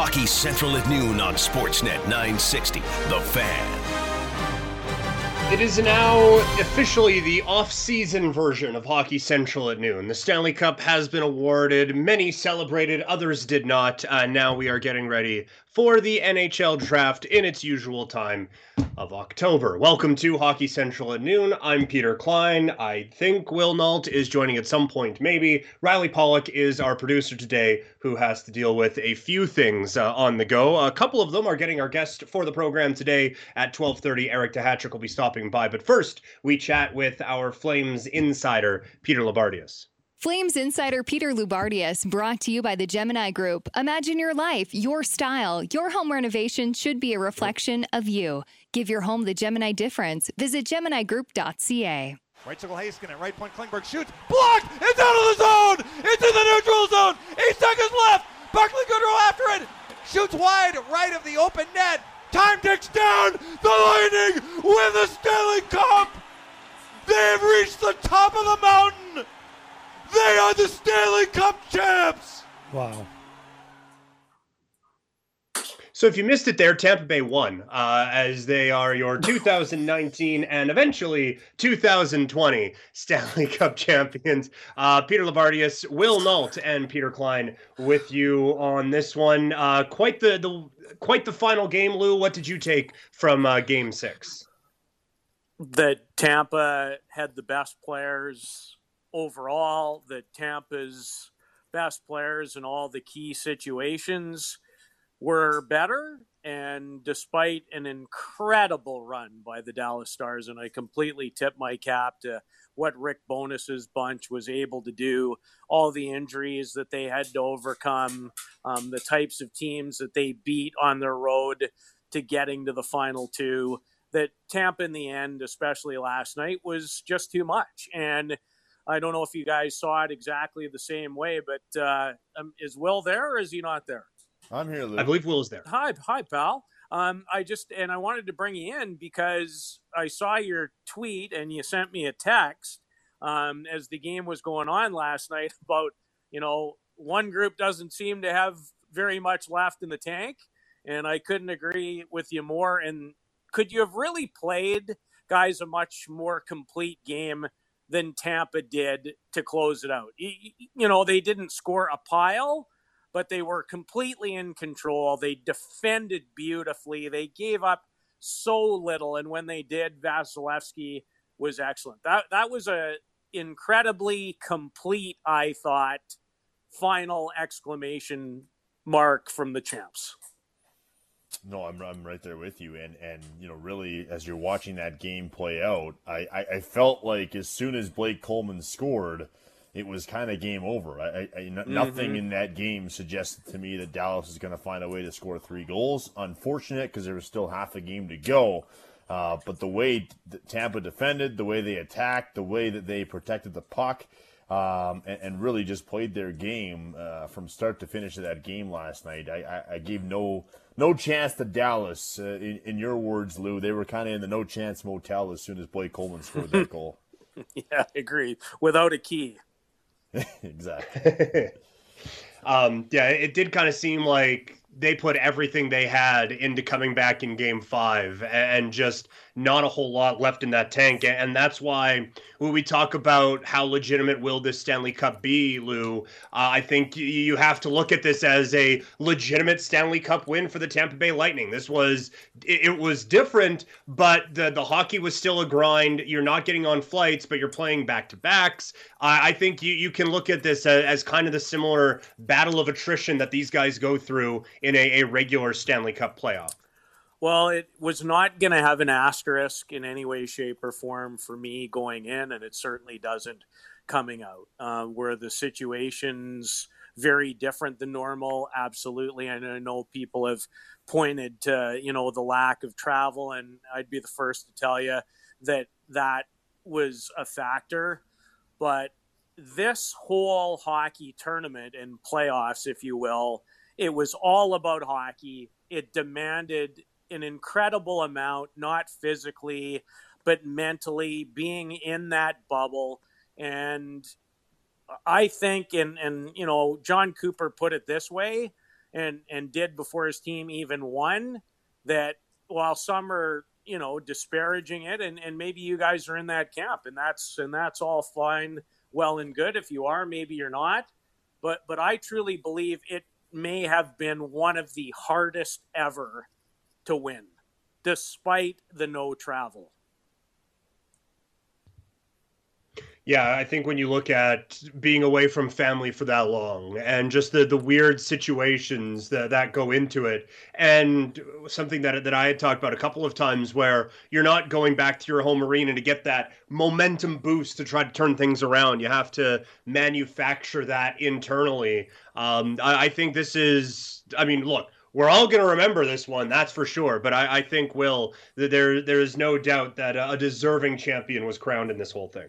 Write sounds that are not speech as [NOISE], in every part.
Hockey Central at noon on Sportsnet 960. The Fan. It is now officially the off-season version of Hockey Central at noon. The Stanley Cup has been awarded. Many celebrated, others did not. Uh, now we are getting ready for the NHL draft in its usual time of October. Welcome to Hockey Central at noon. I'm Peter Klein. I think Will Nault is joining at some point, maybe. Riley Pollock is our producer today, who has to deal with a few things uh, on the go. A couple of them are getting our guest for the program today at 12:30. Eric Duhatschek will be stopping by, but first we chat with our Flames insider, Peter Loubardias. Flames insider Peter Loubardias brought to you by the Gemini Group. Imagine your life, your style. Your home renovation should be a reflection of you. Give your home the Gemini difference. Visit GeminiGroup.ca. Right circle Heiskanen, right point Klingberg shoots, blocked, it's out of the zone, It's in the neutral zone, eight seconds left, Barclay Goodrow after it, shoots wide right of the open net, time ticks down, the Lightning win the Stanley Cup! They've reached the top of the mountain! They are the Stanley Cup champs! Wow. So if you missed it there, Tampa Bay won, uh, as they are your [LAUGHS] 2019 and eventually 2020 Stanley [LAUGHS] Cup champions. Uh, Peter Loubardias, Will Nault, and Peter Klein with you on this one. Uh, quite the, the quite the final game, Lou. What did you take from uh, Game Six? That Tampa had the best players overall. That Tampa's best players in all the key situations were better. And despite an incredible run by the Dallas Stars, and I completely tip my cap to what Rick Bowness's bunch was able to do, all the injuries that they had to overcome, um, the types of teams that they beat on their road to getting to the final two, that Tampa in the end, especially last night, was just too much. And I don't know if you guys saw it exactly the same way, but uh, um, is Will there or is he not there? I'm here, Luke. I believe Will is there. Hi, hi, pal. Um, I just and I wanted to bring you in because I saw your tweet and you sent me a text um, as the game was going on last night [LAUGHS] about you know one group doesn't seem to have very much left in the tank, and I couldn't agree with you more. And could you have really played guys a much more complete game than Tampa did to close it out? You, know they didn't score a pile but they were completely in control. They defended beautifully. They gave up so little, and when they did, Vasilevskiy was excellent. That that was a incredibly complete, I thought, final exclamation mark from the champs. No, I'm I'm right there with you, and and you know, really, as you're watching that game play out, I I, I felt like as soon as Blake Coleman scored it was kind of game over. I, I, mm-hmm. Nothing in that game suggested to me that Dallas is going to find a way to score three goals. Unfortunate because there was still half a game to go. Uh, but the way Tampa defended, the way they attacked, the way that they protected the puck, um, and, and, really just played their game uh, from start to finish of that game last night. I, I, I gave no no chance to Dallas. Uh, in, in, your words, Lou, they were kind of in the no chance motel as soon as Blake Coleman scored that goal. [LAUGHS] yeah, I agree. Without a key. [LAUGHS] exactly. [LAUGHS] um, yeah, it did kind of seem like they put everything they had into coming back in game five and just not a whole lot left in that tank. And that's why when we talk about how legitimate will this Stanley Cup be, Lou, uh, I think you have to look at this as a legitimate Stanley Cup win for the Tampa Bay Lightning. This was it was different, but the the hockey was still a grind. You're not getting on flights, but you're playing back to backs. I think you you can look at this as, as, kind of the similar battle of attrition that these guys go through in a, a regular Stanley Cup playoff. Well, it was not going to have an asterisk in any way, shape, or form for me going in, and it certainly doesn't coming out. Uh, where the situation's very different than normal, absolutely. And I know people have pointed to you know the lack of travel, and I'd be the first to tell you that that was a factor. But this whole hockey tournament and playoffs, if you will, it was all about hockey. It demanded an incredible amount, not physically, but mentally, being in that bubble. And I think, and, and, you know, Jon Cooper put it this way and and did before his team even won. That while some are you know disparaging it, and and maybe you guys are in that camp, and that's and that's all fine, well and good. If you are, maybe you're not, but but I truly believe it may have been one of the hardest ever to win, despite the no travel. Yeah, I think when you look at being away from family for that long and just the, the weird situations that, that go into it, and something that, that I had talked about a couple of times where you're not going back to your home arena to get that momentum boost to try to turn things around. You have to manufacture that internally. Um, I, I think this is, I mean, look, we're all going to remember this one, that's for sure. But I, I think, Will, there there is no doubt that a deserving champion was crowned in this whole thing.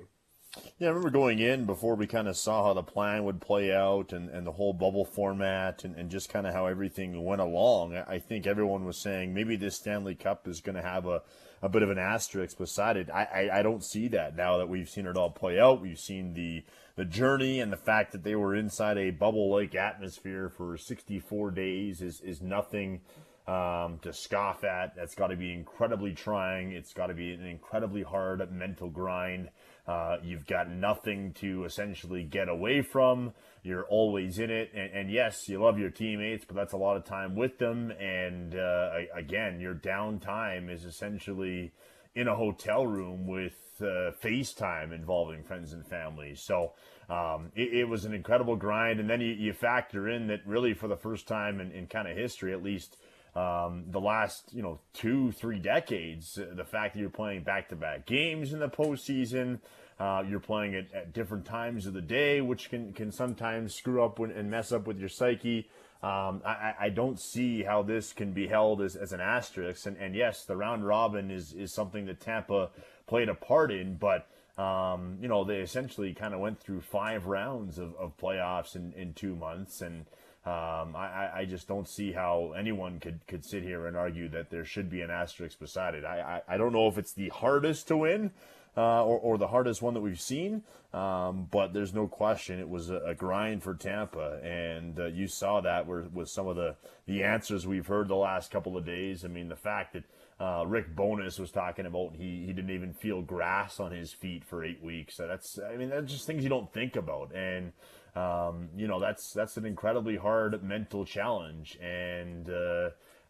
Yeah, I remember going in before we kind of saw how the plan would play out and, and the whole bubble format and, and just kind of how everything went along. I think everyone was saying maybe this Stanley Cup is going to have a, a bit of an asterisk beside it. I, I, I don't see that now that we've seen it all play out. We've seen the the journey and the fact that they were inside a bubble like atmosphere for 64 days is, is nothing um, to scoff at. That's got to be incredibly trying. It's got to be an incredibly hard mental grind. Uh, you've got nothing to essentially get away from. You're always in it. And, and, yes, you love your teammates, but that's a lot of time with them. And uh, again, your downtime is essentially in a hotel room with uh, FaceTime involving friends and family. So um, it, it, was an incredible grind. And then you, you, factor in that really for the first time in, in kind of history, at least um, the last you know two three decades, the fact that you're playing back to back games in the postseason. Uh, you're playing it at different times of the day, which can, can sometimes screw up when, and mess up with your psyche. Um, I, I, don't see how this can be held as, as an asterisk. And, and yes, the round robin is, is something that Tampa played a part in, but um, you know, they essentially kind of went through five rounds of, of playoffs in, in two months. And um, I, I just don't see how anyone could, could sit here and argue that there should be an asterisk beside it. I, I, I don't know if it's the hardest to win uh, or, or, the hardest one that we've seen. Um, but there's no question it was a, a grind for Tampa, and uh, you saw that with some of the, the answers we've heard the last couple of days. I mean, the fact that uh, Rick Bowness was talking about he, he didn't even feel grass on his feet for eight weeks. So that's I mean that's just things you don't think about, and um, you know that's that's an incredibly hard mental challenge, and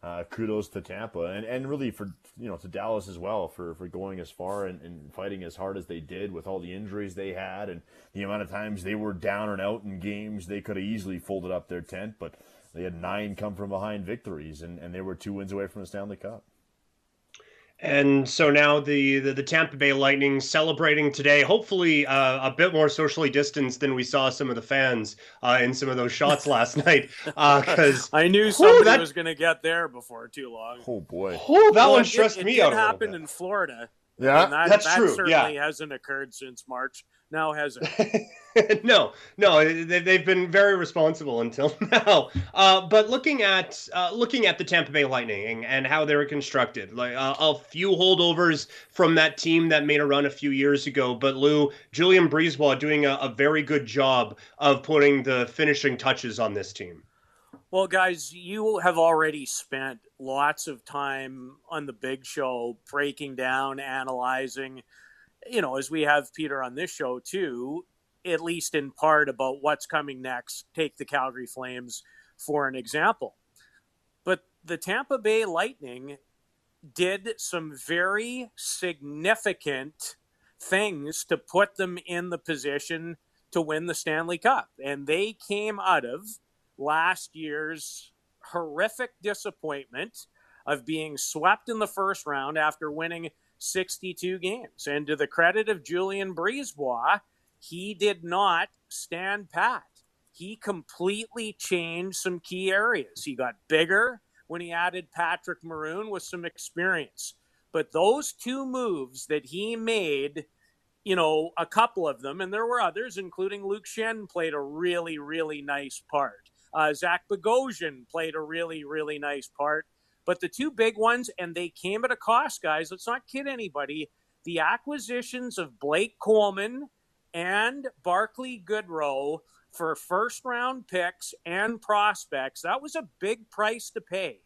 uh, kudos to Tampa and, and really for you know to Dallas as well for, for going as far and, and fighting as hard as they did with all the injuries they had and the amount of times they were down and out in games they could have easily folded up their tent but they had nine come from behind victories and, and they were two wins away from the Stanley Cup. And so now the, the, the Tampa Bay Lightning celebrating today, hopefully uh, a bit more socially distanced than we saw some of the fans uh, in some of those shots [LAUGHS] last night. Because uh, I knew somebody that... was going to get there before too long. Oh boy, oh, that well, one stressed it, me it out. It happened in Florida. Yeah, that, that's that true. certainly yeah. hasn't occurred since March. Now has it? [LAUGHS] no, no, they've been very responsible until [LAUGHS] now. Uh, but looking at uh, looking at the Tampa Bay Lightning and how they were constructed, like uh, a few holdovers from that team that made a run a few years ago. But Lou, Julien BriseBois doing a, a very good job of putting the finishing touches on this team. Well, guys, you have already spent lots of time on the big show breaking down, analyzing, you know, as we have Peter on this show too, at least in part about what's coming next. Take the Calgary Flames for an example. But the Tampa Bay Lightning did some very significant things to put them in the position to win the Stanley Cup. And they came out of last year's horrific disappointment of being swept in the first round after winning 62 games. And to the credit of Julien BriseBois, he did not stand pat. He completely changed some key areas. He got bigger when he added Patrick Maroon with some experience. But those two moves that he made, you know, a couple of them, and there were others, including Luke Schenn played a really, really nice part. Uh, Zach Bogosian played a really, really nice part. But the two big ones, and they came at a cost, guys. Let's not kid anybody. The acquisitions of Blake Coleman and Barclay Goodrow for first round picks and prospects. That was a big price to pay.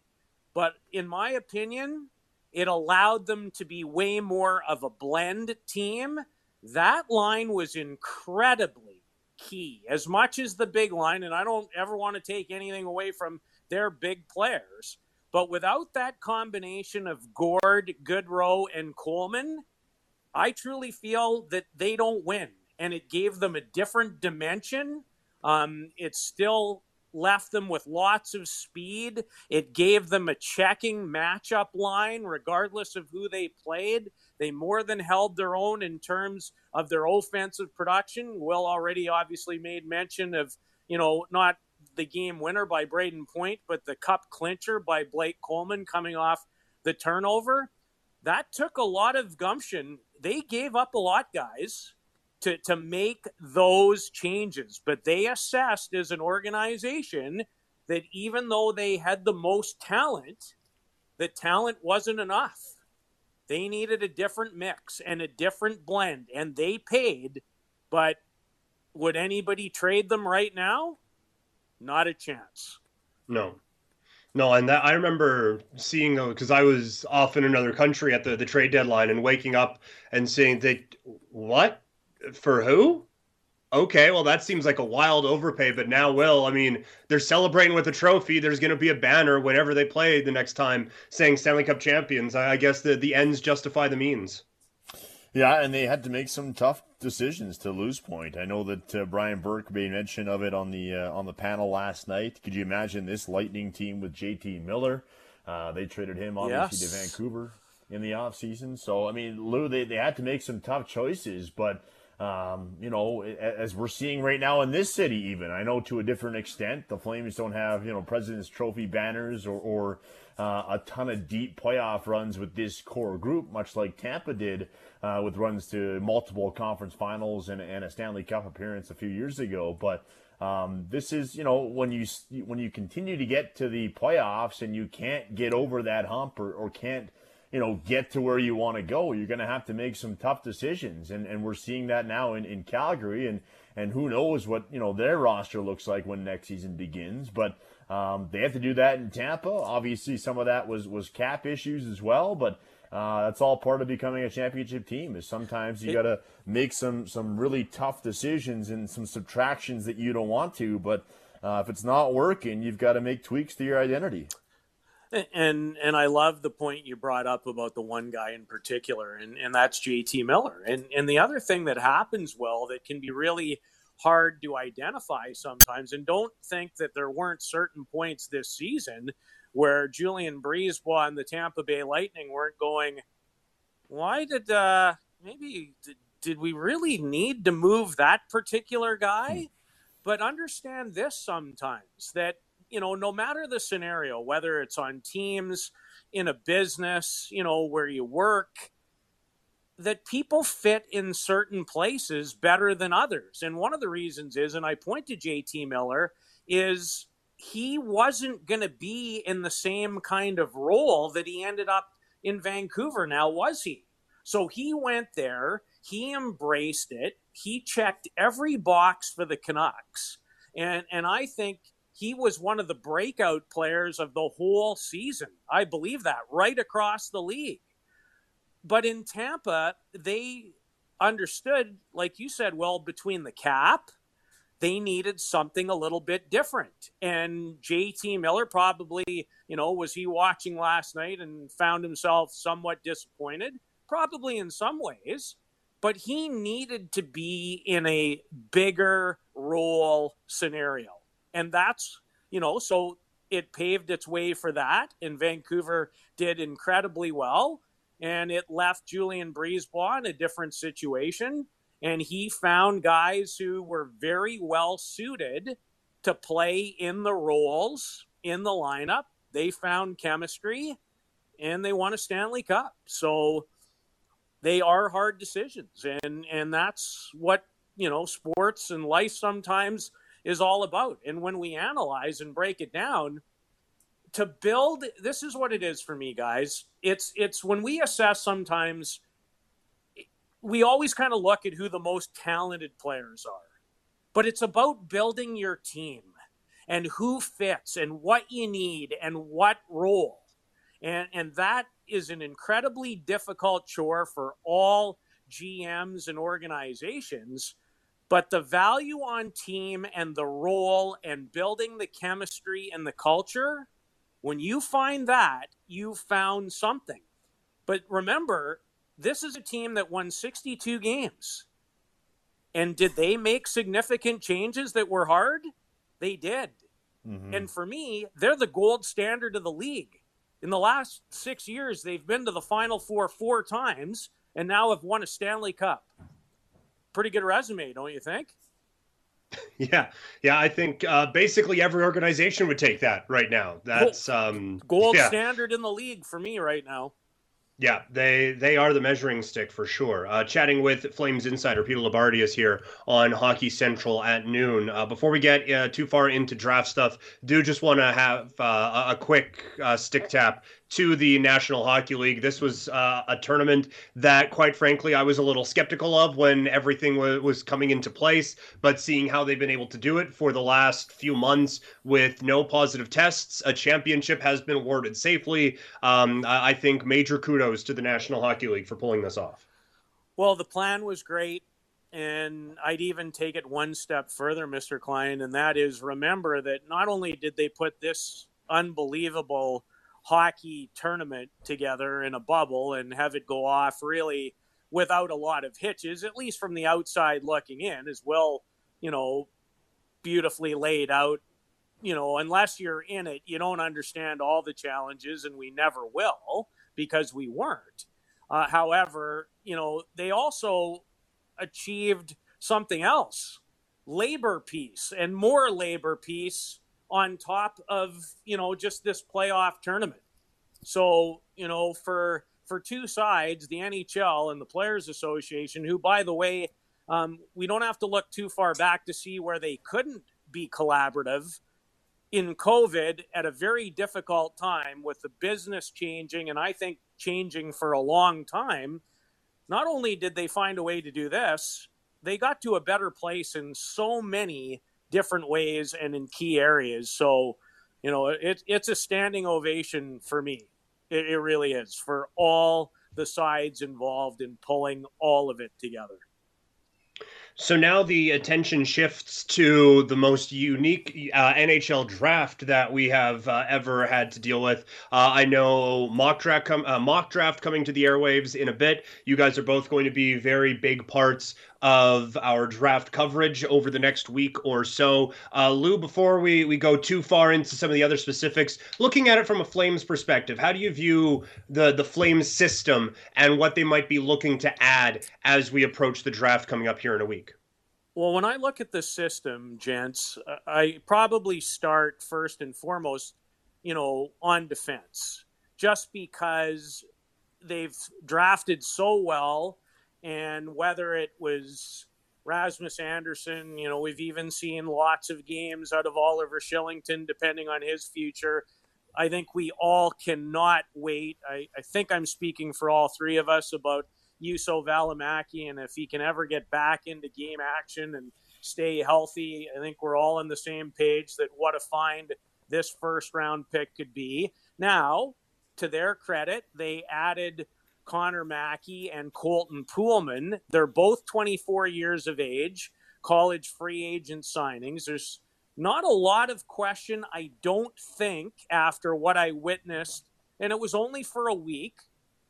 But in my opinion, it allowed them to be way more of a blend team. That line was incredibly key, as much as the big line. And I don't ever want to take anything away from their big players. But without that combination of Gourde, Goodrow, and Coleman, I truly feel that they don't win. And it gave them a different dimension. Um, it still left them with lots of speed. It gave them a checking matchup line, regardless of who they played. They more than held their own in terms of their offensive production. Will already obviously made mention of, you know, not the game winner by Brayden Point, but the cup clincher by Blake Coleman coming off the turnover. That took a lot of gumption. They gave up a lot, guys, to, to make those changes. But they assessed as an organization that even though they had the most talent, the talent wasn't enough. They needed a different mix and a different blend, and they paid. But would anybody trade them right now? Not a chance. No. No, and that I remember seeing uh, because I was off in another country at the, the trade deadline and waking up and seeing they what for who? Okay, well that seems like a wild overpay, but now will I mean they're celebrating with a trophy. There's going to be a banner whenever they play the next time saying Stanley Cup champions. I guess the the ends justify the means. Yeah, and they had to make some tough decisions to lose point. I know that uh, Brian Burke made mention of it on the uh, on the panel last night. Could you imagine this Lightning team with JT Miller? Uh, they traded him obviously yes. to Vancouver in the offseason. So I mean, Lou, they, they had to make some tough choices, but um, you know, as we're seeing right now in this city, even I know to a different extent, the Flames don't have you know President's Trophy banners or, or uh, a ton of deep playoff runs with this core group, much like Tampa did uh, with runs to multiple conference finals and, and, a Stanley Cup appearance a few years ago. But um, this is, you know, when you when you continue to get to the playoffs and you can't get over that hump or, or can't, you know, get to where you want to go, you're going to have to make some tough decisions. And, and we're seeing that now in, in Calgary. And, and who knows what, you know, their roster looks like when next season begins. But um, they have to do that in Tampa. Obviously, some of that was, was cap issues as well. But uh, that's all part of becoming a championship team. Is sometimes you got to make some some really tough decisions and some subtractions that you don't want to. But uh, if it's not working, you've got to make tweaks to your identity. And and I love the point you brought up about the one guy in particular, and, and that's JT Miller. And and the other thing that happens, well, that can be really hard to identify sometimes, and don't think that there weren't certain points this season where Julien BriseBois and the Tampa Bay Lightning weren't going, why did, uh, maybe, did, did we really need to move that particular guy? Hmm. But understand this sometimes that, you know, no matter the scenario, whether it's on teams, in a business, you know, where you work, that people fit in certain places better than others. And one of the reasons is, and I point to JT Miller, is he wasn't going to be in the same kind of role that he ended up in Vancouver now, was he? So he went there, he embraced it, he checked every box for the Canucks. And and I think he was one of the breakout players of the whole season. I believe that right across the league. But in Tampa, they understood, like you said, well, between the cap they needed something a little bit different. And JT Miller probably, you know, was he watching last night and found himself somewhat disappointed? Probably in some ways, but he needed to be in a bigger role scenario. And that's, you know, so it paved its way for that. And Vancouver did incredibly well. And it left Julien BriseBois in a different situation and he found guys who were very well suited to play in the roles in the lineup. They found chemistry and they won a Stanley Cup. So they are hard decisions and and that's what, you know, sports and life sometimes is all about. And when we analyze and break it down, to build this is what it is for me guys. It's it's when we assess sometimes we always kind of look at who the most talented players are. but it's about building your team and who fits and what you need and what role. And, and that is an incredibly difficult chore for all GMs and organizations. But the value on team and the role and building the chemistry and the culture, when you find that, you found something. But remember, this is a team that won 62 games. And did they make significant changes that were hard? They did. Mm-hmm. And for me, they're the gold standard of the league. In the last six years, they've been to the Final Four four times and now have won a Stanley Cup. Pretty good resume, don't you think? [LAUGHS] Yeah, yeah. I think uh, basically every organization would take that right now. That's gold, um, gold yeah. standard in the league for me right now. Yeah, they they are the measuring stick for sure. Uh, chatting with Flames insider Peter Loubardias here on Hockey Central at noon. Uh, before we get uh, too far into draft stuff, do just want to have uh, a quick uh, stick tap to the National Hockey League. This was uh, a tournament that, quite frankly, I was a little skeptical of when everything was coming into place. But seeing how they've been able to do it for the last few months with no positive tests, a championship has been awarded safely. Um, I think major kudos to the National Hockey League for pulling this off. Well, the plan was great. And I'd even take it one step further, Mr. Klein, and that is remember that not only did they put this unbelievable hockey tournament together in a bubble and have it go off really without a lot of hitches, at least from the outside looking in, as well, you know, beautifully laid out. You know, unless you're in it, you don't understand all the challenges, and we never will because we weren't. Uh, however, you know, they also achieved something else labor peace and more labor peace on top of you know just this playoff tournament. So you know for for two sides, the NHL and the Players Association, who by the way, um, we don't have to look too far back to see where they couldn't be collaborative in COVID at a very difficult time with the business changing, and I think changing for a long time. Not only did they find a way to do this, they got to a better place in so many different ways and in key areas. So, you know, it, it's a standing ovation for me. It, it really is for all the sides involved in pulling all of it together. So now the attention shifts to the most unique uh, NHL draft that we have uh, ever had to deal with. Uh, I know mock draft, com- uh, mock draft coming to the airwaves in a bit. You guys are both going to be very big parts of our draft coverage over the next week or so. Uh, Lou, before we, we go too far into some of the other specifics, looking at it from a Flames perspective, how do you view the, the Flames system and what they might be looking to add as we approach the draft coming up here in a week? Well, when I look at the system, gents, I probably start first and foremost, you know, on defense, just because they've drafted so well and whether it was Rasmus Andersson, you know, we've even seen lots of games out of Oliver Kylington, depending on his future. I think we all cannot wait. I, I think I'm speaking for all three of us about Juuso Valimaki, and if he can ever get back into game action and stay healthy, I think we're all on the same page that what a find this first round pick could be. Now, to their credit, they added Connor Mackey and Colton Poolman. They're both 24 years of age, college free agent signings. There's not a lot of question, I don't think, after what I witnessed. And it was only for a week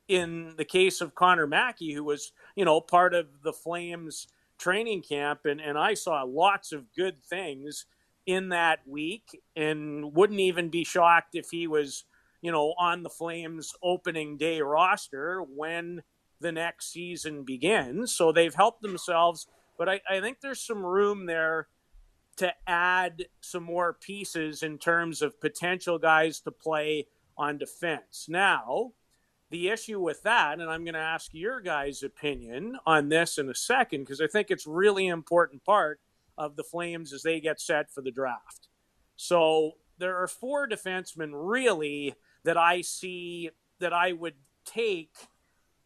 in the case of Connor Mackey, who was, you know, part of the Flames training camp. And, and I saw lots of good things in that week and wouldn't even be shocked if he was you know, on the Flames opening day roster when the next season begins. So they've helped themselves, but I, I think there's some room there to add some more pieces in terms of potential guys to play on defense. Now, the issue with that, and I'm going to ask your guys' opinion on this in a second, because I think it's really important part of the Flames as they get set for the draft. So there are four defensemen really that I see that I would take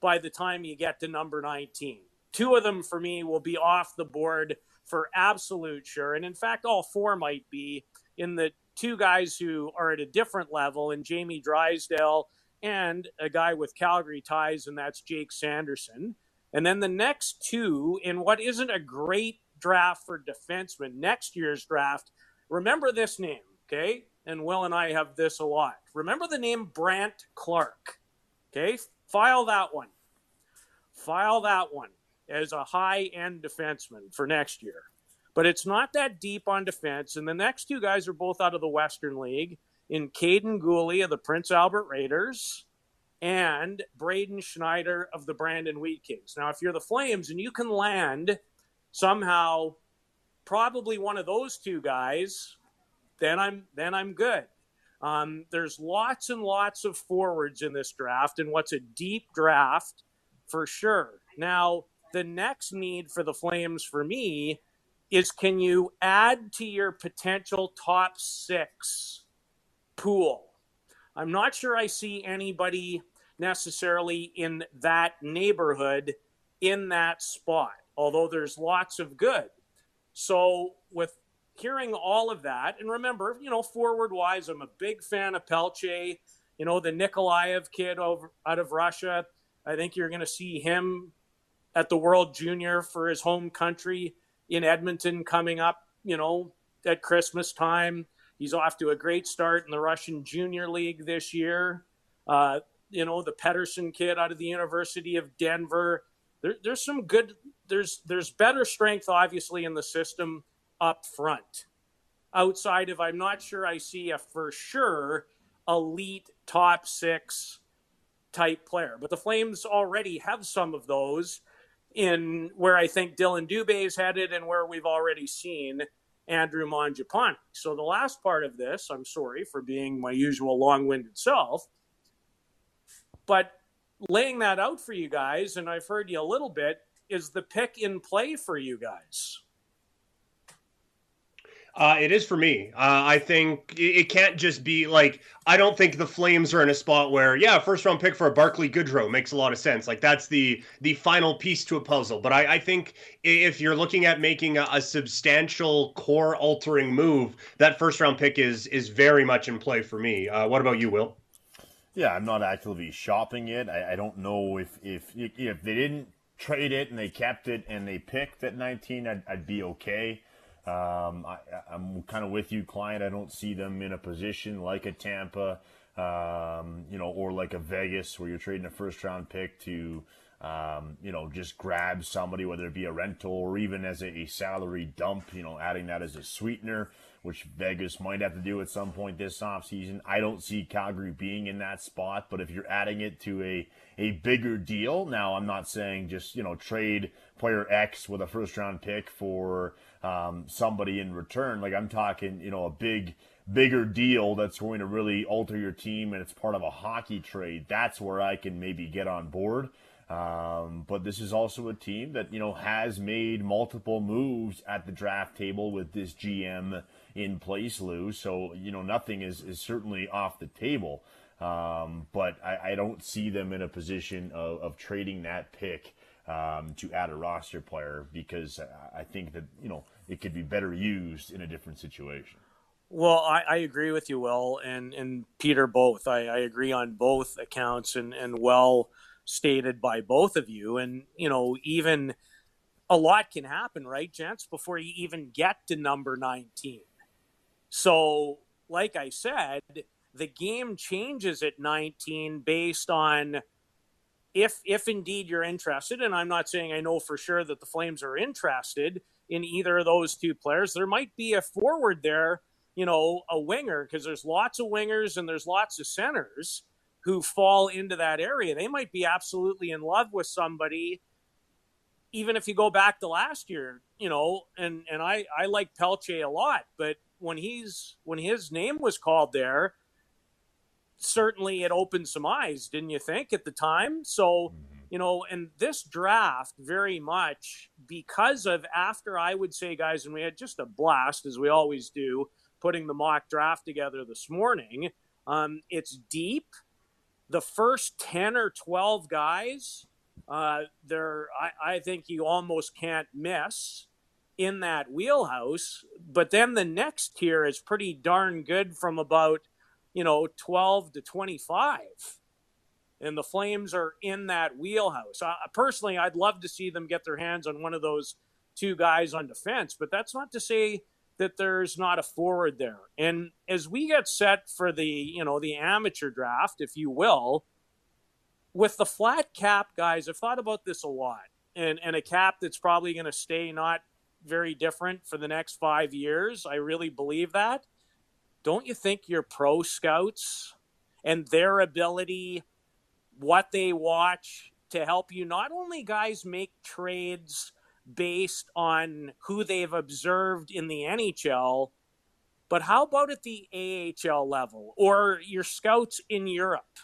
by the time you get to number 19. Two of them for me will be off the board for absolute sure. And in fact, all four might be in the two guys who are at a different level, and Jamie Drysdale and a guy with Calgary ties, and that's Jake Sanderson. And then the next two in what isn't a great draft for defensemen, next year's draft, remember this name, okay? And Will and I have this a lot. Remember the name Brandt Clarke. okay? File that one. File that one as a high end defenseman for next year. But it's not that deep on defense. And the next two guys are both out of the Western League in Kaiden Guhle of the Prince Albert Raiders and Braden Schneider of the Brandon Wheat Kings. Now, if you're the Flames and you can land somehow probably one of those two guys, then I'm then I'm good. Um, there's lots and lots of forwards in this draft, and what's a deep draft for sure. Now, the next need for the Flames for me is can you add to your potential top six pool? I'm not sure I see anybody necessarily in that neighborhood in that spot, although there's lots of good. So, with hearing all of that, and remember, you know, forward wise, I'm a big fan of Pelche, you know, the Nikolaev kid over out of Russia. I think you're going to see him at the World Junior for his home country in Edmonton coming up, you know, at Christmas time. He's off to a great start in the Russian Junior League this year. Uh, you know, the Pedersen kid out of the University of Denver. There, there's some good. There's there's better strength, obviously, in the system up front. Outside of, I'm not sure I see a for sure elite top six type player, but the Flames already have some of those in where I think Dillon Dubé is headed and where we've already seen Andrew Mangiapane. So the last part of this, I'm sorry for being my usual long-winded self, but laying that out for you guys, and I've heard you a little bit, is the pick in play for you guys? Uh, it is for me. Uh, I think it can't just be like I don't think the Flames are in a spot where yeah, first round pick for a Barclay Goodrow makes a lot of sense. Like that's the the final piece to a puzzle. But I, I think if you're looking at making a, a substantial core altering move, that first round pick is is very much in play for me. Uh, what about you, Will? Yeah, I'm not actively shopping it. I, I don't know if if if they didn't trade it and they kept it and they picked at 19, I'd, I'd be okay. Um, I, am kind of with you, Klein. I don't see them in a position like a Tampa, um, you know, or like a Vegas where you're trading a first round pick to, um, you know, just grab somebody, whether it be a rental or even as a, a salary dump, you know, adding that as a sweetener, which Vegas might have to do at some point this offseason. I don't see Calgary being in that spot, but if you're adding it to a, a bigger deal, now I'm not saying just, you know, trade player X with a first round pick for, um, somebody in return. Like I'm talking, you know, a big, bigger deal that's going to really alter your team and it's part of a hockey trade. That's where I can maybe get on board. Um, but this is also a team that, you know, has made multiple moves at the draft table with this GM in place, Lou. So, you know, nothing is, is certainly off the table. Um, but I, I, don't see them in a position of, of trading that pick um, to add a roster player because I think that you know it could be better used in a different situation. Well, I, I agree with you, Will, and and Peter both. I, I agree on both accounts, and and well stated by both of you. And you know, even a lot can happen, right, gents, before you even get to number nineteen. So, like I said, the game changes at nineteen based on if if indeed you're interested, and I'm not saying I know for sure that the Flames are interested in either of those two players, there might be a forward there, you know, a winger, because there's lots of wingers and there's lots of centers who fall into that area. They might be absolutely in love with somebody, even if you go back to last year, you know, and and I I like Pelche a lot, but when he's when his name was called there certainly it opened some eyes, didn't you think, at the time? So, mm-hmm. you know, and this draft very much because of after I would say, guys, and we had just a blast as we always do, putting the mock draft together this morning. Um, it's deep. The first 10 or 12 guys, uh, they're, I, I think you almost can't miss. in that wheelhouse. But then the next tier is pretty darn good from about, you know, 12 to 25. And the Flames are in that wheelhouse. Uh, personally, I'd love to see them get their hands on one of those two guys on defense, but that's not to say that there's not a forward there. And as we get set for the, you know, the amateur draft, if you will, with the flat cap guys, I've thought about this a lot. And and a cap that's probably going to stay not very different for the next 5 years. I really believe that. Don't you think your pro scouts and their ability what they watch to help you not only guys make trades based on who they've observed in the NHL, but how about at the AHL level or your scouts in Europe?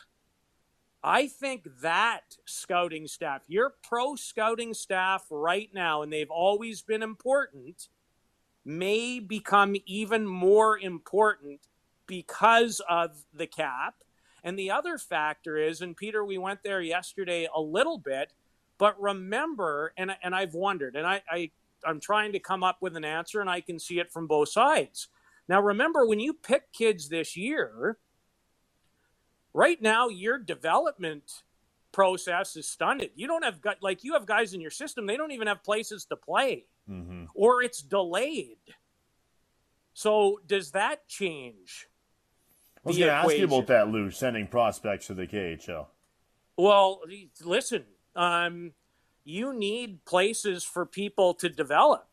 I think that scouting staff, your pro scouting staff right now, and they've always been important, may become even more important because of the cap. And the other factor is, and Peter, we went there yesterday a little bit, but remember, and, and I've wondered, and I, I, I'm trying to come up with an answer, and I can see it from both sides. Now, remember, when you pick kids this year, right now your development process is stunted. You don't have got like you have guys in your system, they don't even have places to play. Mm-hmm. Or it's delayed. So does that change? I was going to ask you about that, Lou, sending prospects to the KHL. Well, listen, um, you need places for people to develop,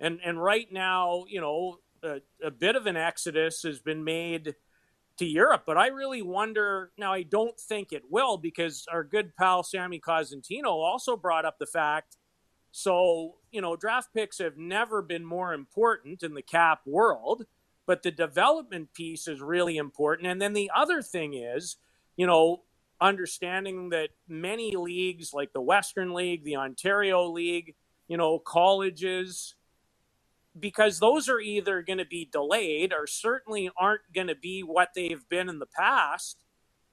and and right now, you know, a, a bit of an exodus has been made to Europe. But I really wonder now, I don't think it will because our good pal Sammy Cosentino also brought up the fact. So, you know, draft picks have never been more important in the cap world, but the development piece is really important. And then the other thing is, you know, understanding that many leagues like the Western League, the Ontario League, you know, colleges, because those are either going to be delayed or certainly aren't going to be what they've been in the past.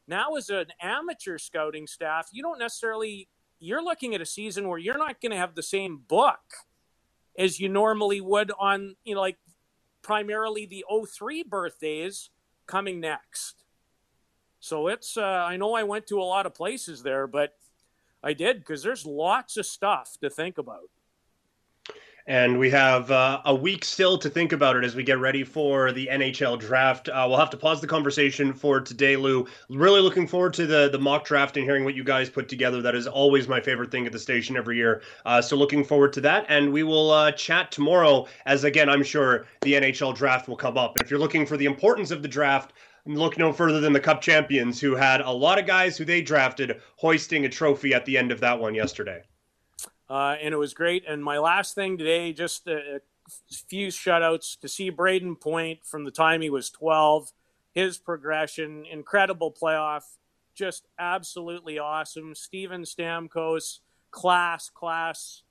Now, as an amateur scouting staff, you don't necessarily, you're looking at a season where you're not going to have the same book as you normally would on, you know, like primarily the 03 birthdays coming next. So it's, uh, I know I went to a lot of places there, but I did because there's lots of stuff to think about. And we have uh, a week still to think about it as we get ready for the NHL draft. Uh, we'll have to pause the conversation for today, Lou. Really looking forward to the the mock draft and hearing what you guys put together. That is always my favorite thing at the station every year. Uh, so looking forward to that. And we will uh, chat tomorrow, as again, I'm sure the NHL draft will come up. If you're looking for the importance of the draft, look no further than the Cup champions, who had a lot of guys who they drafted hoisting a trophy at the end of that one yesterday uh, and it was great. And my last thing today, just a, a few shutouts to see Brayden Point from the time he was 12, his progression, incredible playoff, just absolutely awesome. Steven Stamkos, class, class,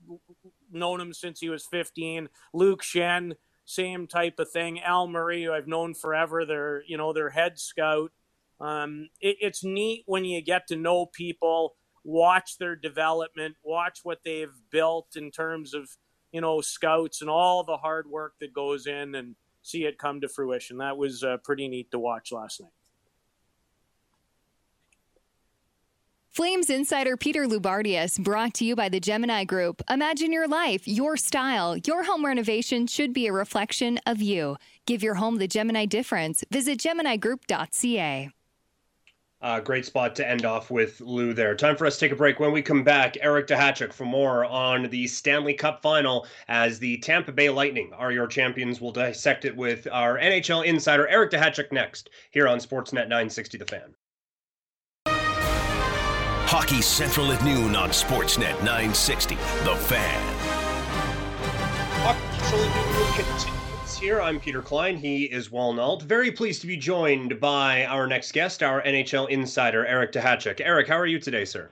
known him since he was 15. Luke Schenn, same type of thing. Al Murray, I've known forever, their you know their head scout. Um, it, it's neat when you get to know people watch their development, watch what they've built in terms of, you know, scouts and all the hard work that goes in and see it come to fruition. That was uh, pretty neat to watch last night. Flames insider Peter Loubardias brought to you by the Gemini Group. Imagine your life, your style. Your home renovation should be a reflection of you. Give your home the Gemini difference. Visit GeminiGroup.ca. Uh, great spot to end off with Lou there. Time for us to take a break. When we come back, Eric Duhatschek for more on the Stanley Cup final as the Tampa Bay Lightning are your champions. We'll dissect it with our NHL insider, Eric Duhatschek, next here on Sportsnet 960 The Fan. Hockey Central at noon on Sportsnet 960 The Fan. Hockey Central at noon will continue here. I'm Peter Klein. He is Will Nault. Very pleased to be joined by our next guest, our NHL insider, Eric Duhatschek. Eric, how are you today, sir?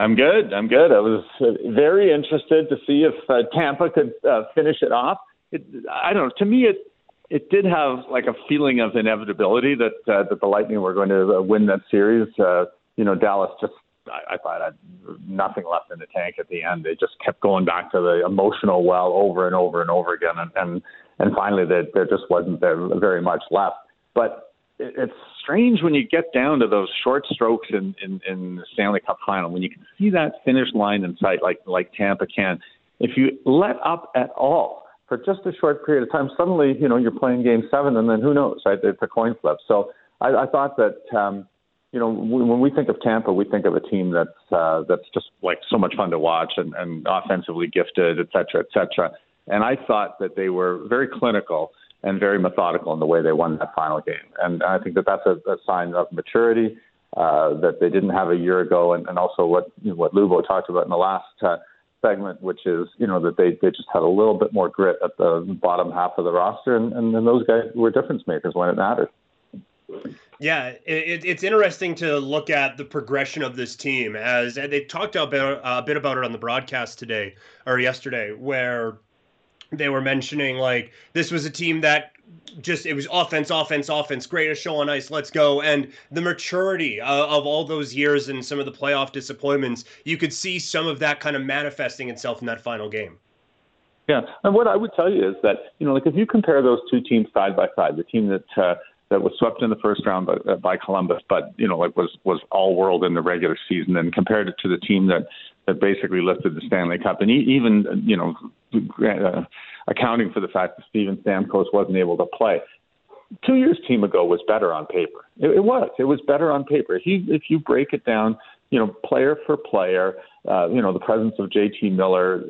I'm good. I'm good. I was uh, very interested to see if uh, Tampa could uh, finish it off. It, I don't know. To me, it it did have like a feeling of inevitability that uh, that the Lightning were going to uh, win that series. Uh, you know, Dallas just I, I thought I had nothing left in the tank at the end. They just kept going back to the emotional well over and over and over again, and and, and finally there, there just wasn't there very much left. But it's strange when you get down to those short strokes in, in, in the Stanley Cup final when you can see that finish line in sight, like like Tampa can. If you let up at all for just a short period of time, suddenly you know you're playing Game Seven, and then who knows? Right? It's a coin flip. So I, I thought that um, you know when we think of Tampa, we think of a team that's uh, that's just like so much fun to watch and, and offensively gifted, et cetera, et cetera. And I thought that they were very clinical and very methodical in the way they won that final game. And I think that that's a, a sign of maturity uh, that they didn't have a year ago, and, and also what you know, what Lubo talked about in the last uh, segment, which is you know that they they just had a little bit more grit at the bottom half of the roster, and, and then those guys were difference makers when it mattered. Yeah, it, it's interesting to look at the progression of this team as they talked about a bit about it on the broadcast today or yesterday, where they were mentioning like this was a team that just it was offense, offense, offense, greatest show on ice, let's go. And the maturity of all those years and some of the playoff disappointments, you could see some of that kind of manifesting itself in that final game. Yeah, and what I would tell you is that you know, like if you compare those two teams side by side, the team that uh, that was swept in the first round by, uh, by Columbus, but you know, like was was all world in the regular season, and compared it to the team that that basically lifted the Stanley Cup, and even you know, uh, accounting for the fact that Steven Stamkos wasn't able to play. Two years team ago was better on paper. It, it was. It was better on paper. You if you break it down, you know, player for player, uh, you know, the presence of J.T. Miller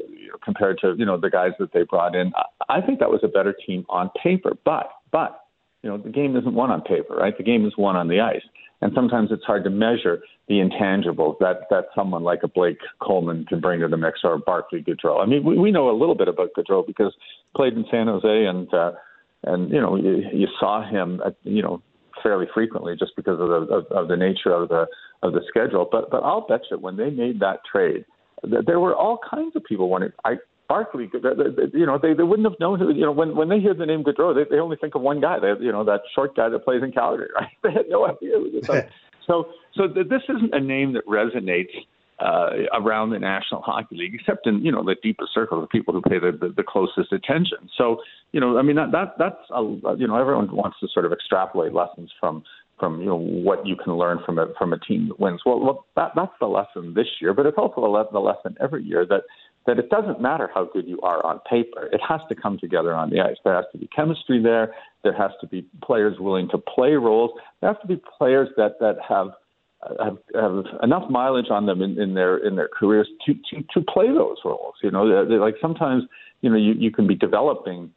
compared to you know the guys that they brought in, I, I think that was a better team on paper. But but you know, the game isn't won on paper, right? The game is won on the ice. And sometimes it's hard to measure the intangibles that, that someone like a Blake Coleman can bring to the mix or Barclay Goodrow. I mean, we, we know a little bit about Goodrow because played in San Jose and, uh, and you know, you, you saw him, at, you know, fairly frequently just because of the, of, of the nature of the, of the schedule. But, but I'll bet you when they made that trade, there were all kinds of people wanting. I Barclay, you know, they, they wouldn't have known who, you know, when, when they hear the name Goodrow, they, they only think of one guy, they, you know, that short guy that plays in Calgary, [LAUGHS] right? They had no idea. [LAUGHS] So, so, so this isn't a name that resonates uh, around the National Hockey League, except in, you know, the deepest circle of people who pay the, the, the closest attention. So, you know, I mean, that, that that's, a, you know, everyone wants to sort of extrapolate lessons from, from you know what you can learn from a from a team that wins. Well, well that that's the lesson this year, but it's also a the lesson every year that that it doesn't matter how good you are on paper. It has to come together on the ice. There has to be chemistry there. There has to be players willing to play roles. There have to be players that that have have, have enough mileage on them in, in their in their careers to, to to play those roles. You know, they're, they're like sometimes you know you, you can be developing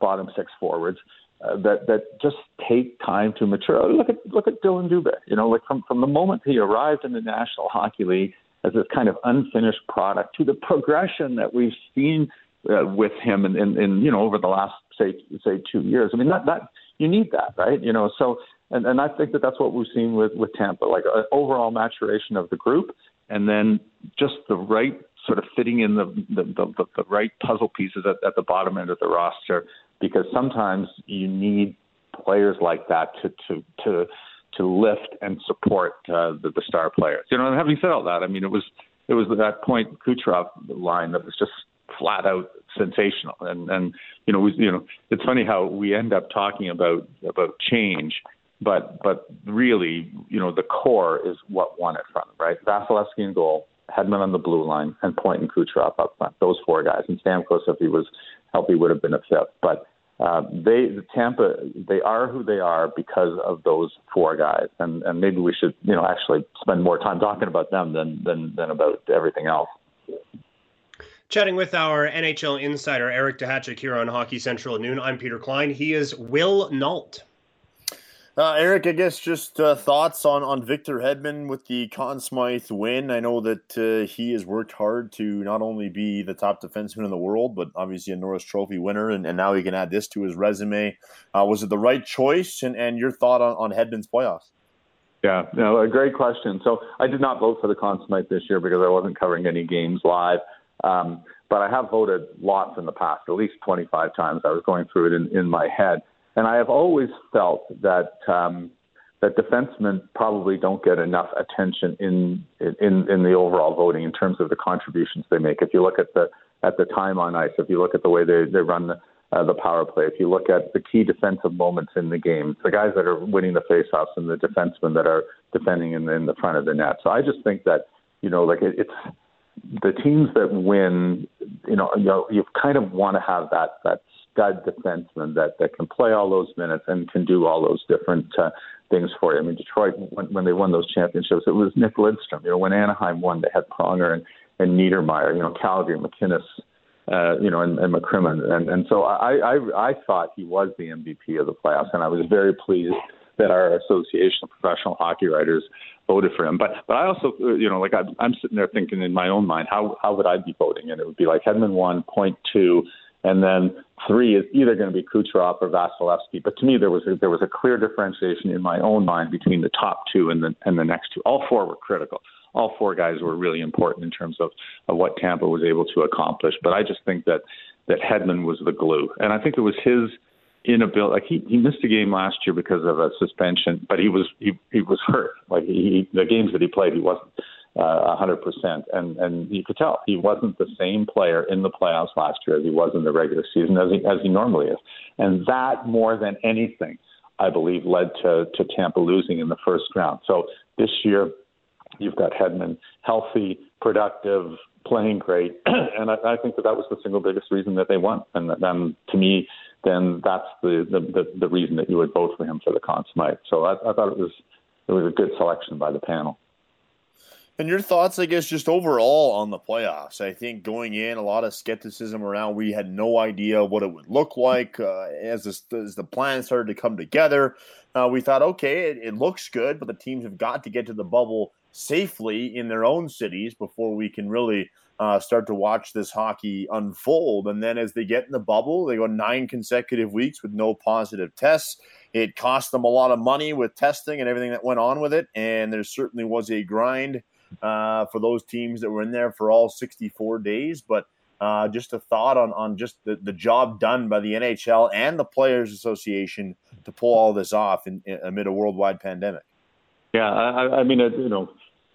bottom six forwards uh, that that just take time to mature. Look at look at Dillon Dubé. You know, like from from the moment he arrived in the National Hockey League as this kind of unfinished product to the progression that we've seen uh, with him in, in, in you know over the last say say two years. I mean that that you need that right you know so and and I think that that's what we've seen with with Tampa like an overall maturation of the group and then just the right sort of fitting in the the, the, the right puzzle pieces at, at the bottom end of the roster because sometimes you need players like that to to to to lift and support uh, the, the star players. You know, and having said all that, I mean, it was it was that point Kucherov line that was just flat out sensational. And and you know, we, you know, it's funny how we end up talking about about change, but but really, you know, the core is what won it from right? Vasilevskiy in goal, Hedman on the blue line, and Point and Kucherov up front. Those four guys, and Stamkos, if he was healthy, would have been a fifth. But uh, they the Tampa they are who they are because of those four guys, and and maybe we should you know actually spend more time talking about them than than than about everything else. Chatting with our NHL insider Eric Duhatschek here on Hockey Central at noon. I'm Peter Klein. He is Will Nault. Uh, Eric, I guess just uh, thoughts on, on Victor Hedman with the Conn Smythe win. I know that uh, he has worked hard to not only be the top defenseman in the world, but obviously a Norris Trophy winner, and, and now he can add this to his resume. Uh, was it the right choice? And, and your thought on, on Hedman's playoffs? Yeah, no, a great question. So I did not vote for the Conn Smythe this year because I wasn't covering any games live. Um, but I have voted lots in the past, at least 25 times. I was going through it in, in my head. And I have always felt that um, that defensemen probably don't get enough attention in in in the overall voting in terms of the contributions they make. If you look at the at the time on ice, if you look at the way they they run the uh, the power play, if you look at the key defensive moments in the game, the guys that are winning the faceoffs and the defensemen that are defending in the, in the front of the net. So I just think that you know, like it, it's the teams that win. You know, you know, you kind of want to have that that stud defenseman that that can play all those minutes and can do all those different uh, things for you. I mean, Detroit when, when they won those championships, it was Nick Lidstrom. You know, when Anaheim won, they had Pronger and and Niedermayer. You know, Calgary, MacInnis. Uh, you know, and, and McCrimmon, and and so I, I I thought he was the MVP of the playoffs, and I was very pleased that our Association of Professional Hockey Writers voted for him. But but I also uh, you know like I, I'm sitting there thinking in my own mind how how would I be voting? And it would be like Hedman one point two, and then three is either going to be Kucherov or Vasilevskiy. But to me there was a, there was a clear differentiation in my own mind between the top two and the and the next two. All four were critical. All four guys were really important in terms of, of what Tampa was able to accomplish. But I just think that that Hedman was the glue, and I think it was his inability. Like he, he missed a game last year because of a suspension, but he was he, he was hurt. Like he, the games that he played, he wasn't uh, a hundred percent, and and you could tell he wasn't the same player in the playoffs last year as he was in the regular season as he as he normally is, and that more than anything, I believe, led to to Tampa losing in the first round. So this year, you've got Hedman healthy, productive, playing great, [CLEARS THROAT] and I, I think that that was the single biggest reason that they won. And then to me, then that's the, the, the, the reason that you would vote for him for the Conn Smythe. So I, I thought it was it was a good selection by the panel. And your thoughts, I guess, just overall on the playoffs. I think going in, a lot of skepticism around. We had no idea what it would look like uh, as, this, as the plan started to come together. Uh, we thought, okay, it, it, looks good, but the teams have got to get to the bubble safely in their own cities before we can really uh, start to watch this hockey unfold. And then as they get in the bubble, they go nine consecutive weeks with no positive tests. It cost them a lot of money with testing and everything that went on with it. And there certainly was a grind uh, for those teams that were in there for all 64 days. But uh, just a thought on, on just the, the job done by the NHL and the Players Association to pull all this off in, in amid a worldwide pandemic. Yeah, I, I mean, you know,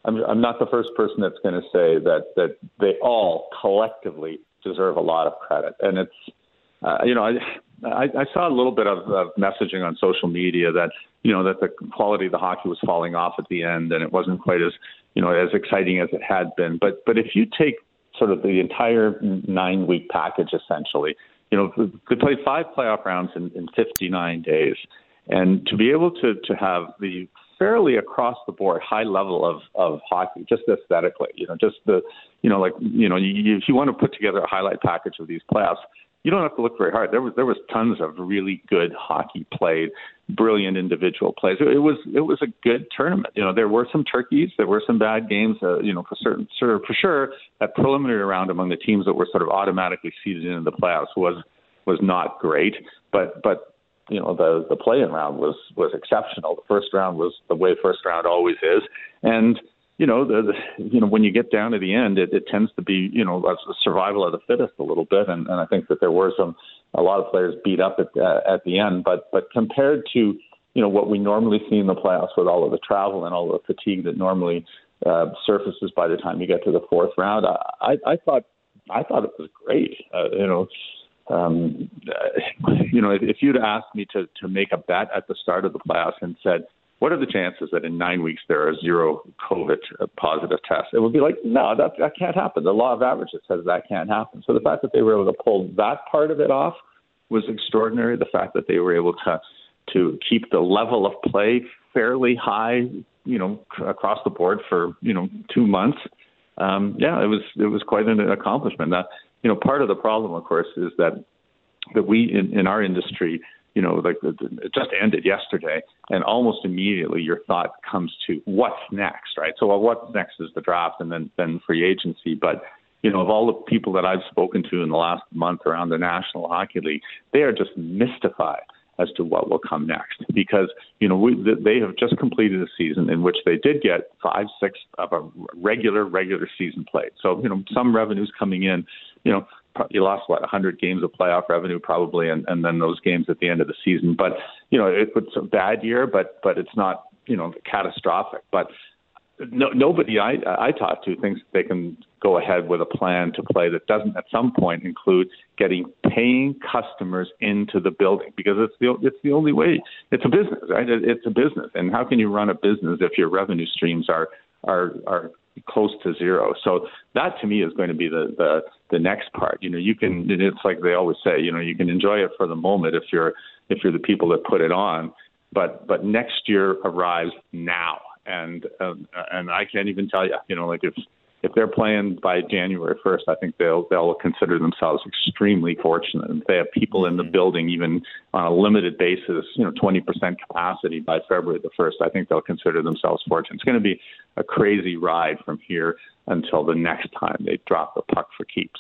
I'm, I'm not the first person that's going to say that that they all collectively deserve a lot of credit, and it's uh, you know I, I I saw a little bit of, of messaging on social media that you know that the quality of the hockey was falling off at the end, and it wasn't quite as you know as exciting as it had been. But but if you take sort of the entire nine week package essentially, you know they played five playoff rounds in, in 59 days. And to be able to to have the fairly across the board high level of of hockey, just aesthetically. You know, just the you know like you know you, if you want to put together a highlight package of these playoffs, you don't have to look very hard. There was there was tons of really good hockey played, brilliant individual plays. It was it was a good tournament. You know, there were some turkeys, there were some bad games. Uh, you know, for certain, sure, for sure, that preliminary round among the teams that were sort of automatically seeded into the playoffs was was not great. But but you know the the play-in round was was exceptional. The first round was the way first round always is, and you know the, the you know when you get down to the end, it, it tends to be you know a survival of the fittest a little bit, and, and I think that there were some a lot of players beat up at uh, at the end, but but compared to you know what we normally see in the playoffs with all of the travel and all of the fatigue that normally uh, surfaces by the time you get to the fourth round, I I, I thought I thought it was great. Uh, you know, um, you know, if, if you'd asked me to to make a bet at the start of the playoffs and said, what are the chances that in nine weeks there are zero COVID positive tests? It would be like, no, that that can't happen. The law of averages says that can't happen. So the fact that they were able to pull that part of it off was extraordinary. The fact that they were able to to keep the level of play fairly high, you know, across the board for you know two months. Um, yeah, it was it was quite an accomplishment. That you know, part of the problem, of course, is that that we in, in our industry, you know, like it just ended yesterday, and almost immediately your thought comes to what's next, right? So, well, what's next is the draft, and then then free agency. But you know, of all the people that I've spoken to in the last month around the National Hockey League, they are just mystified as to what will come next because you know we, they have just completed a season in which they did get five six of a regular regular season played so you know some revenues coming in you know you lost what 100 games of playoff revenue probably and, and then those games at the end of the season but you know it was a bad year but but it's not you know catastrophic. But no, nobody I, I talk to thinks they can go ahead with a plan to play that doesn't at some point include getting paying customers into the building because it's the it's the only way. It's a business, right? It's a business, and how can you run a business if your revenue streams are are are close to zero? So that to me is going to be the the the next part. You know, you can it's like they always say, you know, you can enjoy it for the moment if you're if you're the people that put it on, but but next year arrives now and um, and I can't even tell you, you know, like if if they're playing by January 1st, I think they'll they'll consider themselves extremely fortunate. If they have people in the mm-hmm. building, even on a limited basis, you know, 20% capacity by February the 1st, I think they'll consider themselves fortunate. It's going to be a crazy ride from here until the next time they drop the puck for keeps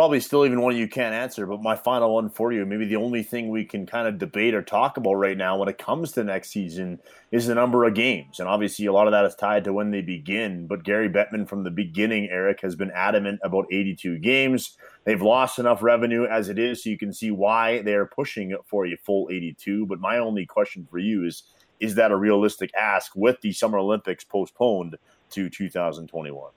probably still even one you can't answer, but my final one for you, maybe the only thing we can kind of debate or talk about right now when it comes to next season is the number of games. And obviously, a lot of that is tied to when they begin. But Gary Bettman, from the beginning, Eric, has been adamant about 82 games. They've lost enough revenue as it is, so you can see why they're pushing for a full 82. But my only question for you is is that a realistic ask with the Summer Olympics postponed to 2021?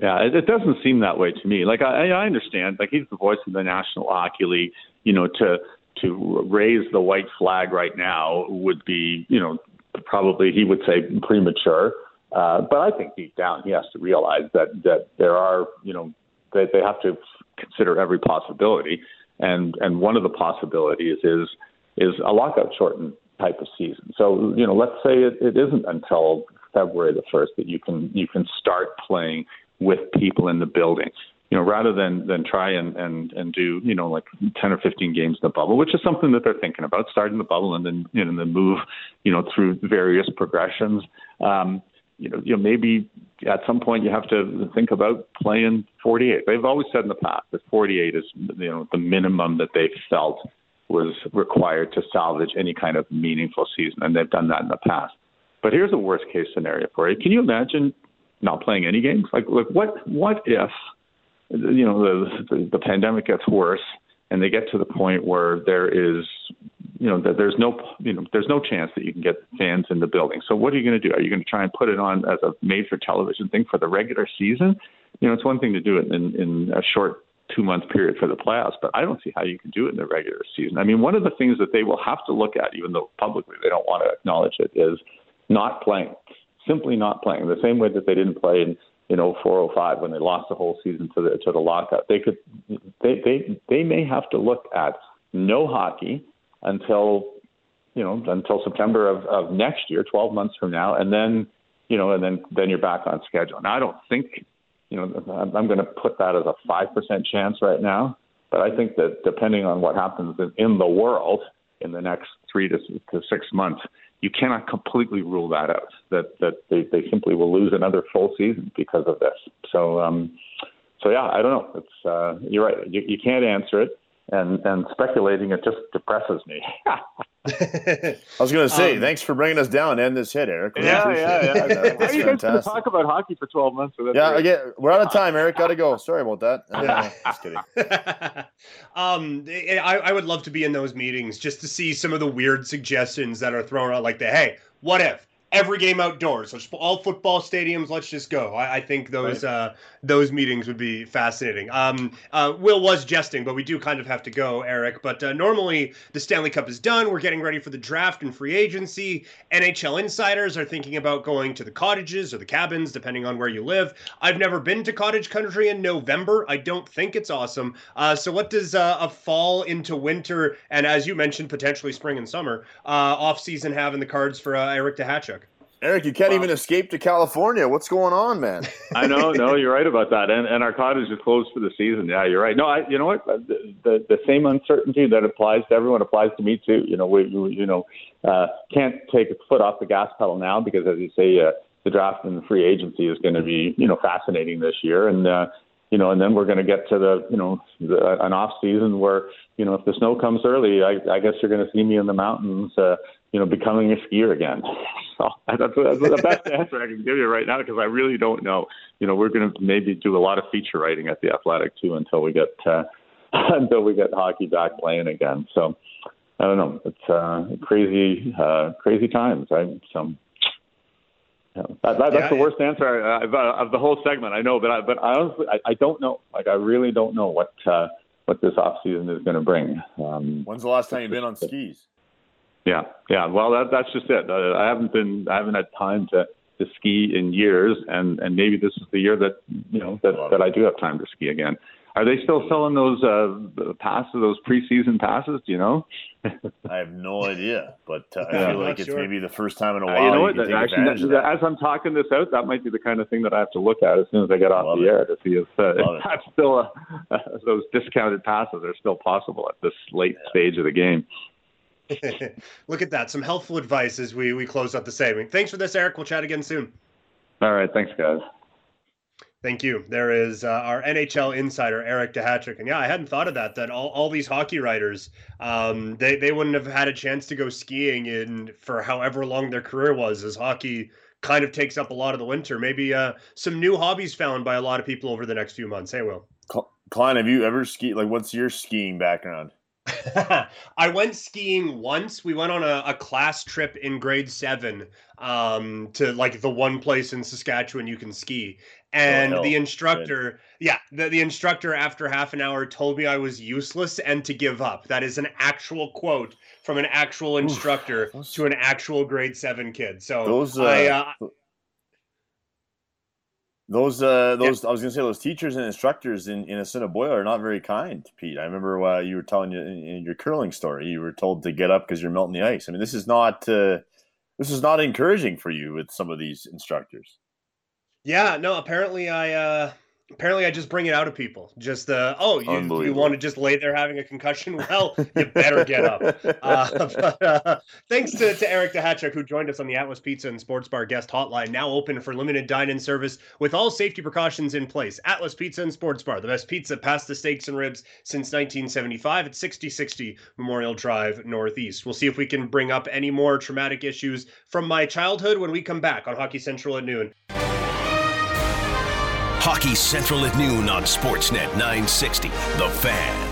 Yeah, it, it doesn't seem that way to me. Like I, I understand, like he's the voice of the National Hockey League. You know, to to raise the white flag right now would be, you know, probably he would say premature. Uh, but I think deep down he has to realize that that there are, you know, they they have to consider every possibility, and and one of the possibilities is is a lockout shortened type of season. So you know, let's say it, it isn't until February the first that you can you can start playing with people in the building. You know, rather than than try and and and do you know like ten or fifteen games in the bubble, which is something that they're thinking about, starting the bubble and then you know then move you know through various progressions. Um, you know, you know, maybe at some point you have to think about playing 48. They've always said in the past that 48 is you know the minimum that they felt was required to salvage any kind of meaningful season, and they've done that in the past. But here's a worst case scenario for you. Can you imagine not playing any games? Like, like what what if you know the, the the pandemic gets worse and they get to the point where there is you know that there's no you know there's no chance that you can get fans in the building. So what are you going to do? Are you going to try and put it on as a made for television thing for the regular season? You know, it's one thing to do it in in a short two month period for the playoffs, but I don't see how you can do it in the regular season. I mean, one of the things that they will have to look at, even though publicly they don't want to acknowledge it, is not playing simply not playing the same way that they didn't play in you know 405 when they lost the whole season to the to the lockout. They could they they they may have to look at no hockey until you know until September of, of next year, 12 months from now, and then you know and then then you're back on schedule. Now I don't think you know I'm, going to put that as a five percent chance right now, but I think that depending on what happens in, in the world in the next three to, to six months, you cannot completely rule that out. That that they, they simply will lose another full season because of this. So um, so yeah, I don't know. It's uh, you're right. You, you can't answer it and and speculating it just depresses me. [LAUGHS] I was going to say, um, thanks for bringing us down. and this hit, Eric. We yeah, yeah, yeah. That. How are you guys going to talk about hockey for twelve months? So yeah, again, we're out of [LAUGHS] time, Eric. Got to go. Sorry about that. Uh, just kidding. [LAUGHS] um, I, I would love to be in those meetings just to see some of the weird suggestions that are thrown out, like the hey, what if? Every game outdoors. So all football stadiums, let's just go. I, I think those right. uh, those meetings would be fascinating. Um, uh, Will was jesting, but we do kind of have to go, Eric. But uh, normally the Stanley Cup is done. We're getting ready for the draft and free agency. NHL insiders are thinking about going to the cottages or the cabins, depending on where you live. I've never been to cottage country in November. I don't think it's awesome. Uh, so what does uh, a fall into winter and, as you mentioned, potentially spring and summer uh, off season have in the cards for Eric Duhatschek? Eric, you can't wow. even escape to California. What's going on, man? [LAUGHS] I know, no, you're right about that. And and our cottage is closed for the season. Yeah, you're right. No, I, you know what? The, the, the same uncertainty that applies to everyone applies to me too. You know, we, we you know uh, can't take a foot off the gas pedal now because, as you say, uh, the draft and the free agency is going to be you know fascinating this year, and uh, you know, and then we're going to get to the, you know, the, an off season where, you know, if the snow comes early, I, I guess you're going to see me in the mountains, uh, you know, becoming a skier again. [LAUGHS] So that's, that's the best [LAUGHS] answer I can give you right now because I really don't know. You know, we're going to maybe do a lot of feature writing at the Athletic too until we get uh, [LAUGHS] until we get hockey back playing again. So I don't know. It's uh, crazy, uh, crazy times. I right? So yeah, that, that, that's yeah, the worst answer of, of the whole segment. I know, but I, but I honestly, I, I don't know. Like, I really don't know what uh, what this off season is going to bring. Um, When's the last time you've been on skis? Yeah, yeah. Well, that, that's just it. Uh, I haven't been. I haven't had time to to ski in years, and and maybe this is the year that you know that that I do have time to ski again. Are they still selling those uh, passes, those preseason passes? Do you know? [LAUGHS] I have no idea, but uh, I feel like it's sure. maybe the first time in a while. Uh, you know what? You actually, that, as I'm talking this out, that might be the kind of thing that I have to look at as soon as I get off Love the it. air to see if, uh, if that's still a, uh, [LAUGHS] those discounted passes are still possible at this late yeah. stage of the game. [LAUGHS] look at that! Some helpful advice as we we close out the segment. Thanks for this, Eric. We'll chat again soon. All right, thanks, guys. Thank you. There is uh, our NHL insider Eric Duhatschek, and yeah, I hadn't thought of that. That all, all these hockey writers, um, they they wouldn't have had a chance to go skiing in for however long their career was, as hockey kind of takes up a lot of the winter. Maybe uh, some new hobbies found by a lot of people over the next few months. Hey, Will. Klein, have you ever skied? Like, what's your skiing background? [LAUGHS] I went skiing once. We went on a, a class trip in grade seven um, to like the one place in Saskatchewan you can ski. And oh, the instructor, Good. yeah, the, the instructor after half an hour told me I was useless and to give up. That is an actual quote from an actual instructor Oof, to an actual grade seven kid. So those, uh, I, uh, those uh, those yeah. I was gonna say those teachers and instructors in in Assiniboia are not very kind, Pete. I remember uh, you were telling you in, in, your curling story, you were told to get up because you're melting the ice. I mean, this is not uh, this is not encouraging for you with some of these instructors. Yeah, no. Apparently, I uh, Apparently, I just bring it out of people. Just uh, oh, you, you want to just lay there having a concussion? Well, you better get up. [LAUGHS] Uh, but, uh, thanks to, to Eric Duhatschek, who joined us on the Atlas Pizza and Sports Bar guest hotline, now open for limited dine-in service with all safety precautions in place. Atlas Pizza and Sports Bar, the best pizza, pasta, steaks, and ribs since 1975 at 6060 Memorial Drive Northeast. We'll see if we can bring up any more traumatic issues from my childhood when we come back on Hockey Central at noon. Hockey Central at noon on Sportsnet 960. The Fan.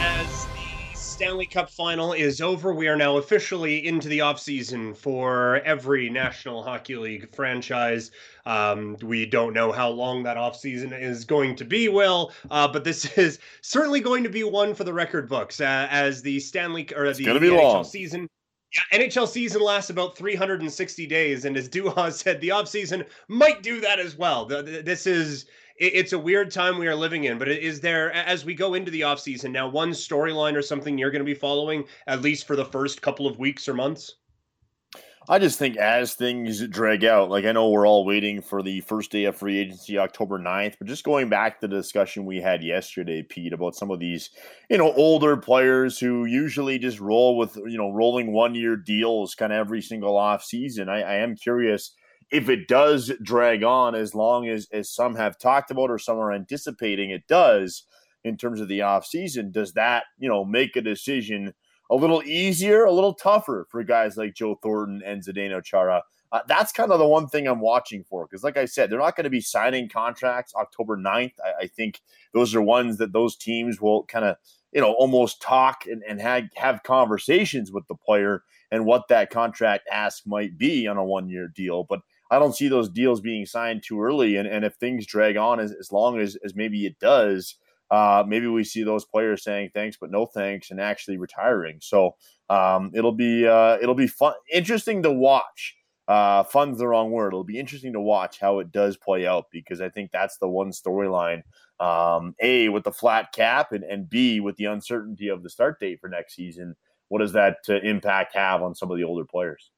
As the Stanley Cup final is over, we are now officially into the offseason for every National Hockey League franchise. Um, we don't know how long that offseason is going to be, Will, uh, but this [LAUGHS] is certainly going to be one for the record books uh, as the Stanley or it's the, the NHL long. season yeah, NHL season lasts about 360 days, and as Duha said, the offseason might do that as well. This is it's a weird time we are living in, but is there as we go into the offseason now one storyline or something you're going to be following at least for the first couple of weeks or months? I just think as things drag out, like I know we're all waiting for the first day of free agency, October 9th, but just going back to the discussion we had yesterday, Pete, about some of these, you know, older players who usually just roll with, you know, rolling one year deals kind of every single off season. I, I am curious if it does drag on as long as, as some have talked about or some are anticipating it does in terms of the off season, does that, you know, make a decision a little easier, a little tougher for guys like Joe Thornton and Zdeno Chara. Uh, that's kind of the one thing I'm watching for because, like I said, they're not going to be signing contracts October 9th. I, I think those are ones that those teams will kind of, you know, almost talk and, and have, have conversations with the player and what that contract ask might be on a one year deal. But I don't see those deals being signed too early. And, and if things drag on as, as long as, as maybe it does, uh, maybe we see those players saying thanks but no thanks and actually retiring. So um, it'll be uh, it'll be fun, interesting to watch. Uh, fun's the wrong word. It'll be interesting to watch how it does play out because I think that's the one storyline. Um, a with the flat cap and, and B with the uncertainty of the start date for next season. What does that uh, impact have on some of the older players?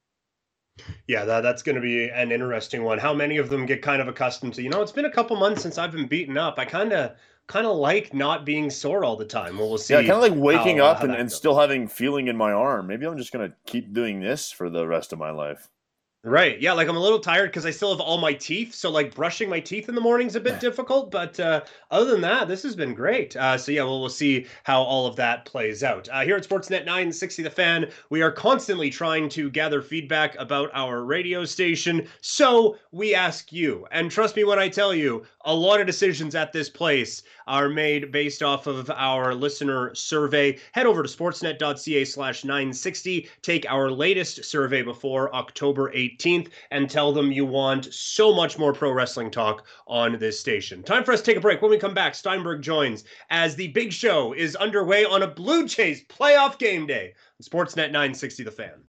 Yeah, that, that's going to be an interesting one. How many of them get kind of accustomed to, you know, it's been a couple months since I've been beaten up. I kind of kind of like not being sore all the time. Well, we'll see. Yeah, kind of like waking how, uh, up how and, and still having feeling in my arm. Maybe I'm just going to keep doing this for the rest of my life. Right. Yeah. Like I'm a little tired because I still have all my teeth. So like brushing my teeth in the morning is a bit difficult. But uh, other than that, this has been great. Uh, so yeah, well, we'll see how all of that plays out. Uh, here at Sportsnet 960 The Fan, we are constantly trying to gather feedback about our radio station. So we ask you, and trust me when I tell you, a lot of decisions at this place are made based off of our listener survey. Head over to sportsnet.ca slash 960. Take our latest survey before October 8th 18th and tell them you want so much more pro wrestling talk on this station. Time for us to take a break. When we come back, Steinberg joins as the big show is underway on a Blue Jays playoff game day. Sportsnet 960 The Fan.